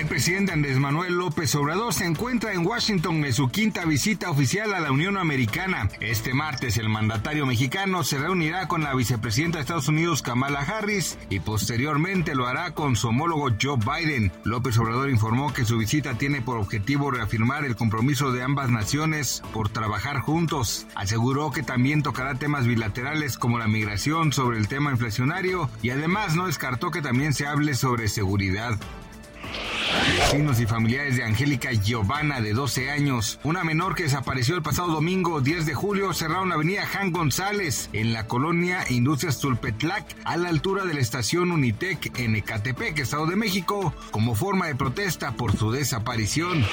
El presidente Andrés Manuel López Obrador se encuentra en Washington en su quinta visita oficial a la Unión Americana. Este martes el mandatario mexicano se reunirá con la vicepresidenta de Estados Unidos Kamala Harris y posteriormente lo hará con su homólogo Joe Biden. López Obrador informó que su visita tiene por objetivo reafirmar el compromiso de ambas naciones por trabajar juntos. Aseguró que también tocará temas bilaterales como la migración sobre el tema inflacionario y además no descartó que también se hable sobre seguridad. Vecinos y familiares de Angélica Giovanna, de 12 años, una menor que desapareció el pasado domingo 10 de julio, cerraron la avenida Jan González en la colonia Industrias Tulpetlac, a la altura de la estación Unitec en Ecatepec, Estado de México, como forma de protesta por su desaparición.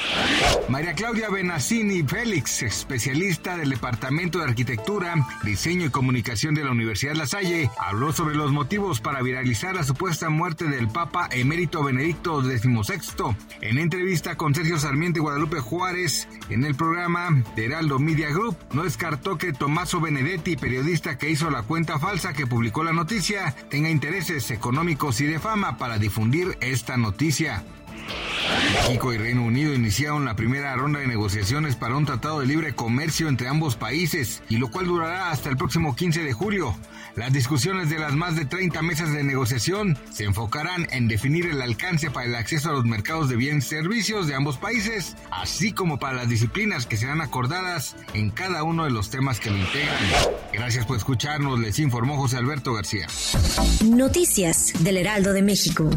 María Claudia Benacini Félix, especialista del Departamento de Arquitectura, Diseño y Comunicación de la Universidad La Salle, habló sobre los motivos para viralizar la supuesta muerte del Papa emérito Benedicto XVI en entrevista con Sergio Sarmiento y Guadalupe Juárez en el programa de Heraldo Media Group, no descartó que Tommaso Benedetti, periodista que hizo la cuenta falsa que publicó la noticia, tenga intereses económicos y de fama para difundir esta noticia. México y Reino Unido iniciaron la primera ronda de negociaciones para un tratado de libre comercio entre ambos países, y lo cual durará hasta el próximo 15 de julio. Las discusiones de las más de 30 mesas de negociación se enfocarán en definir el alcance para el acceso a los mercados de bienes y servicios de ambos países, así como para las disciplinas que serán acordadas en cada uno de los temas que lo integran. Gracias por escucharnos, les informó José Alberto García. Noticias del Heraldo de México.